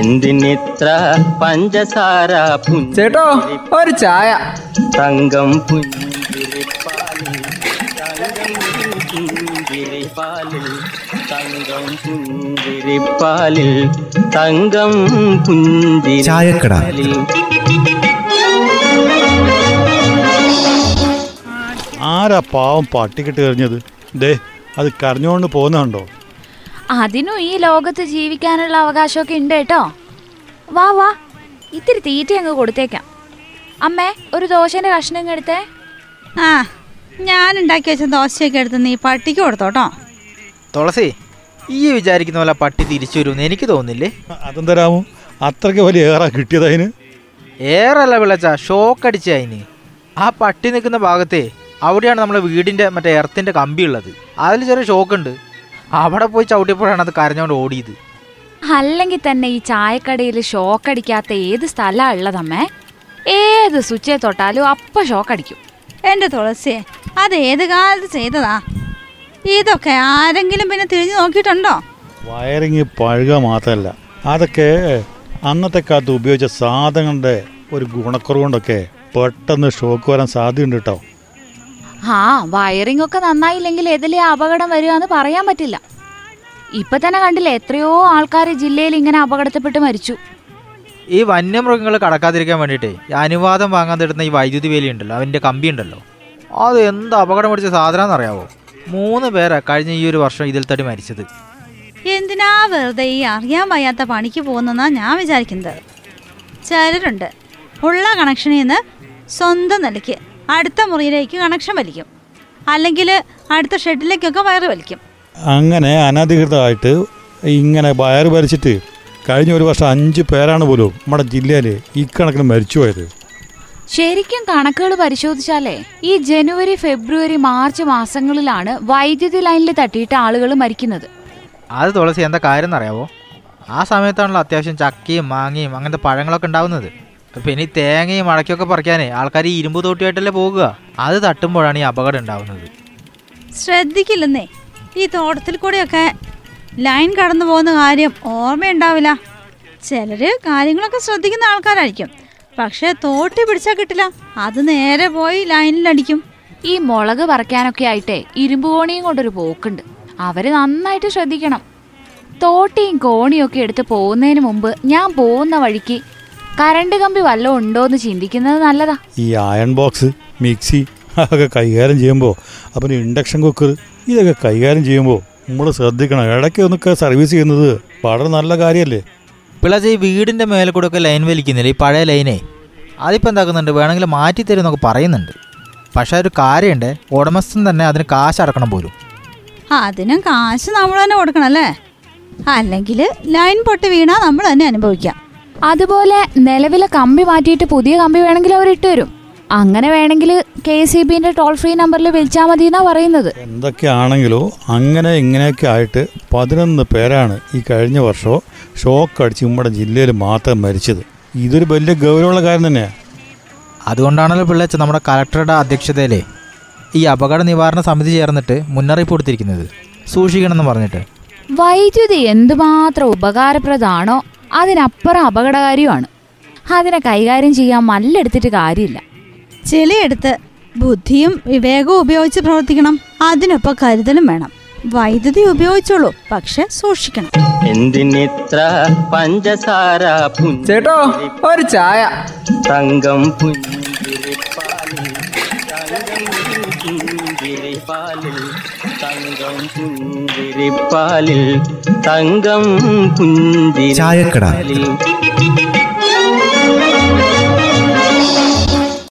എന്തിനിത്ര പഞ്ചസാര ചേട്ടോ ഒരു ചായ. തങ്കം പുഞ്ചിരിപ്പാലിൽ തങ്കം പുഞ്ചിരിപ്പാലിൽ തങ്കം പുഞ്ചിരിപ്പാലിൽ തങ്കം ചായക്കട. പുഞ്ചിരിപ്പാലിൽ. ആരാ പാവം പട്ടിക്കിട്ട് എറിഞ്ഞത്? ദേ അത് കരഞ്ഞുകൊണ്ട് പോകുന്നുണ്ടോ അതിനും ഈ ലോകത്ത് ജീവിക്കാനുള്ള അവകാശമൊക്കെ ഉണ്ട് കേട്ടോ. വാ വാ. ഇത്തിരി തീറ്റ അങ്ങ് കൊടുത്തേക്കാം. അമ്മേ ഒരു ദോശന്റെ കഷ്ണം എടുത്തേ. ആ ഞാൻ ഉണ്ടാക്കി വെച്ച ദോശയൊക്കെ എടുത്ത് നീ പട്ടിക്ക് കൊടുത്തോട്ടോ തുളസി ഈ വിചാരിക്കുന്ന പോലെ പട്ടി തിരിച്ചു വരുമെന്ന് എനിക്ക് തോന്നുന്നില്ലേ? അതെന്തരാമോ അത്രയ്ക്ക് വലിയ ഏറാ കിട്ടിയത് അതിന്? ഏറല്ല വിളച്ച ഷോക്ക് അടിച്ച അതിന്. ആ പട്ടി നിൽക്കുന്ന ഭാഗത്തെ അവിടെയാണ് നമ്മുടെ വീടിന്റെ മറ്റേ എർത്തിന്റെ കമ്പി ഉള്ളത് അതിൽ ചെറിയ ഷോക്ക് ഉണ്ട്. അവിടെ പോയി ചവിട്ടിയപ്പോഴാണ് അത് കരഞ്ഞോണ്ട് ഓടിയത്. അല്ലെങ്കിൽ തന്നെ ഈ ചായക്കടയിൽ ഷോക്ക് അടിക്കാത്ത ഏത് സ്ഥലമാണ് ഉള്ളതമ്മേ? ഏത് സ്വിച്ചേ തൊട്ടാലും അപ്പ ഷോക്ക് അടിക്കും. എന്റെ തുളസിയെ അത് ഏത് കാലത്ത് ചെയ്തതാ? ഇതൊക്കെ ആരെങ്കിലും പിന്നെ തിരിഞ്ഞു നോക്കിയിട്ടുണ്ടോ? വയറിങ് പഴുക മാത്രമല്ല അതൊക്കെ അന്നത്തെ കാലത്ത് ഉപയോഗിച്ച സാധനങ്ങളുടെ ഒരു ഗുണക്കുറവ് കൊണ്ടൊക്കെ പെട്ടെന്ന് ഷോക്ക് വരാൻ സാധ്യതയുണ്ട് കേട്ടോ. ആ വയറിംഗ് ഒക്കെ നന്നായില്ലെങ്കിൽ ഏതിലെ അപകടം വരിക എന്ന് പറയാൻ പറ്റില്ല. ഇപ്പൊ തന്നെ കണ്ടില്ലേ എത്രയോ ആൾക്കാർ ജില്ലയിൽ ഇങ്ങനെ അപകടത്തിൽപ്പെട്ട് മരിച്ചു. ഈ വന്യമൃഗങ്ങൾ കടക്കാതിരിക്കാൻ വേണ്ടിയിട്ടേ ഈ അനുവാദം വാങ്ങാൻ തരുന്ന ഈ വൈദ്യുതി വേലി ഉണ്ടല്ലോ അവന്റെ കമ്പി ഉണ്ടല്ലോ അത് എന്ത് അപകടം പിടിച്ച സാധനം അറിയാവോ? മൂന്ന് പേരാ കഴിഞ്ഞ ഈ ഒരു വർഷം ഇതിൽ തടി മരിച്ചത്. എന്തിനാ വെറുതെ ഈ അറിയാൻ വയ്യാത്ത പണിക്ക് പോകുന്നെന്നാ ഞാൻ വിചാരിക്കുന്നത്. ചിലരുണ്ട് ഉള്ള കണക്ഷനിൽ നിന്ന് സ്വന്തം നിലയ്ക്ക് അടുത്ത മുറിയിലേക്ക് കണക്ഷൻ വലിക്കും. അല്ലെങ്കിൽ അടുത്ത ഷെഡിലേക്കൊക്കെ വയറ് വലിക്കും. അങ്ങനെ അനധികൃതമായിട്ട് ഇങ്ങനെ വയറ് ഭരിച്ചിട്ട് കഴിഞ്ഞ ഒരു വർഷം അഞ്ച് പേരാണ് പോലും നമ്മുടെ ജില്ലയിൽ ഇക്കണക്കിന് മരിച്ചുപോയത്. ശരിക്കും കണക്കുകൾ പരിശോധിച്ചാലേ ഈ ജനുവരി ഫെബ്രുവരി മാർച്ച് മാസങ്ങളിലാണ് വൈദ്യുതി ലൈനിൽ തട്ടിയിട്ട് ആളുകൾ മരിക്കുന്നത്. അത് തുളസി എന്താ കാര്യം എന്നറിയാവോ? ആ സമയത്താണല്ലോ അത്യാവശ്യം ചക്കയും മാങ്ങയും അങ്ങനത്തെ പഴങ്ങളൊക്കെ ഉണ്ടാവുന്നത്. പിന്നെ ഈ തേങ്ങയും മടക്കൊക്കെ പറിക്കാനേ ആൾക്കാർ ഈ ഇരുമ്പ് തോട്ടിയായിട്ടല്ലേ പോകുക. അത് തട്ടുമ്പോഴാണ് ഈ അപകടം ഉണ്ടാവുന്നത്. ശ്രദ്ധിക്കില്ലെന്നേ. ഈ തോട്ടത്തിൽ കൂടെയൊക്കെ ലൈൻ കടന്നു പോകുന്ന കാര്യം ഓർമ്മയുണ്ടാവില്ല. ചിലര് കാര്യങ്ങളൊക്കെ ശ്രദ്ധിക്കുന്ന ആൾക്കാരായിരിക്കും. പക്ഷേ തോട്ടി പിടിച്ചാൽ കിട്ടില്ല. അത് നേരെ പോയി ലൈനിലടിക്കും ഈ മുളക് പറിക്കാനൊക്കെ ആയിട്ട് ഇരുമ്പ് കോണിയും കൊണ്ടൊരു പോക്കുണ്ട്. അവർ നന്നായിട്ട് ശ്രദ്ധിക്കണം. തോട്ടിയും കോണിയും ഒക്കെ എടുത്ത് പോകുന്നതിന് മുമ്പ് ഞാൻ പോകുന്ന വഴിക്ക് കരണ്ട് കമ്പി വല്ലതും ഉണ്ടോന്ന് ചിന്തിക്കുന്നത് നല്ലതാ. ഈ അയൺ ബോക്സ് മിക്സി അതൊക്കെ കൈകാര്യം ചെയ്യുമ്പോൾ അപ്പം ഇൻഡക്ഷൻ കുക്കർ ഇതൊക്കെ കൈകാര്യം ചെയ്യുമ്പോൾ നമ്മൾ ശ്രദ്ധിക്കണം. ഇടയ്ക്ക് ഒന്നൊക്കെ സർവീസ് ചെയ്യുന്നത് വളരെ നല്ല കാര്യമല്ലേ? പിള്ളേച്ച ഈ വീടിന്റെ മേലെ കൂടെ ഒക്കെ ലൈൻ വലിക്കുന്നില്ല? ഈ പഴയ ലൈനേ അതിപ്പോൾ എന്താക്കുന്നുണ്ട്? വേണമെങ്കിൽ മാറ്റി തരും എന്നൊക്കെ പറയുന്നുണ്ട്. പക്ഷേ ഒരു കാര്യമുണ്ട്. ഉടമസ്ഥൻ തന്നെ അതിന് കാശ് അടക്കണം പോലും. അതിനും കാശ് നമ്മൾ തന്നെ കൊടുക്കണം അല്ലേ? അല്ലെങ്കിൽ ലൈൻ പൊട്ടി വീണാൽ നമ്മൾ തന്നെ അനുഭവിക്കാം. അതുപോലെ നിലവിലെ കമ്പി മാറ്റിയിട്ട് പുതിയ കമ്പി വേണമെങ്കിൽ അവർ ഇട്ടുതരും അങ്ങനെ വേണമെങ്കിൽ കെ സി ബിന്റെ ടോൾ ഫ്രീ നമ്പറിൽ വിളിച്ചാൽ മതി എന്നാ പറയുന്നത്. എന്തൊക്കെയാണെങ്കിലോ അങ്ങനെ ഇങ്ങനെയൊക്കെ ആയിട്ട് പതിനൊന്ന് പേരാണ് ഈ കഴിഞ്ഞ വർഷം ഷോക്ക് അടിച്ച് നമ്മുടെ ജില്ലയിൽ മാത്രം മരിച്ചത്. ഇതൊരു വലിയ ഗൗരവമുള്ള കാര്യം തന്നെയാണ് അതുകൊണ്ടാണല്ലോ പിള്ളേച്ച നമ്മുടെ കലക്ടറുടെ അധ്യക്ഷതയിലെ ഈ അപകട നിവാരണ സമിതി ചേർന്നിട്ട് മുന്നറിയിപ്പ് കൊടുത്തിരിക്കുന്നത്. സൂക്ഷിക്കണമെന്ന് പറഞ്ഞിട്ട്. വൈദ്യുതി എന്തുമാത്രം ഉപകാരപ്രദമാണോ അതിനപ്പുറം അപകടകാരിയുമാണ്. അതിനെ കൈകാര്യം ചെയ്യാൻ മല്ലെടുത്തിട്ട് കാര്യമില്ല. ചിലയെടുത്ത് ബുദ്ധിയും വിവേകവും ഉപയോഗിച്ച് പ്രവർത്തിക്കണം. അതിനൊപ്പം കരുതലും വേണം. വൈദ്യുതി ഉപയോഗിച്ചോളൂ പക്ഷെ സൂക്ഷിക്കണം. എന്തിനിത്ര പഞ്ചസാര ചേട്ടോ ഒരു ചായ. തങ്കം പുഞ്ചിരിപ്പാലിൽ തങ്കം പുഞ്ചിരിപ്പാലിൽ തങ്കം പുഞ്ചിരിപ്പാലിൽ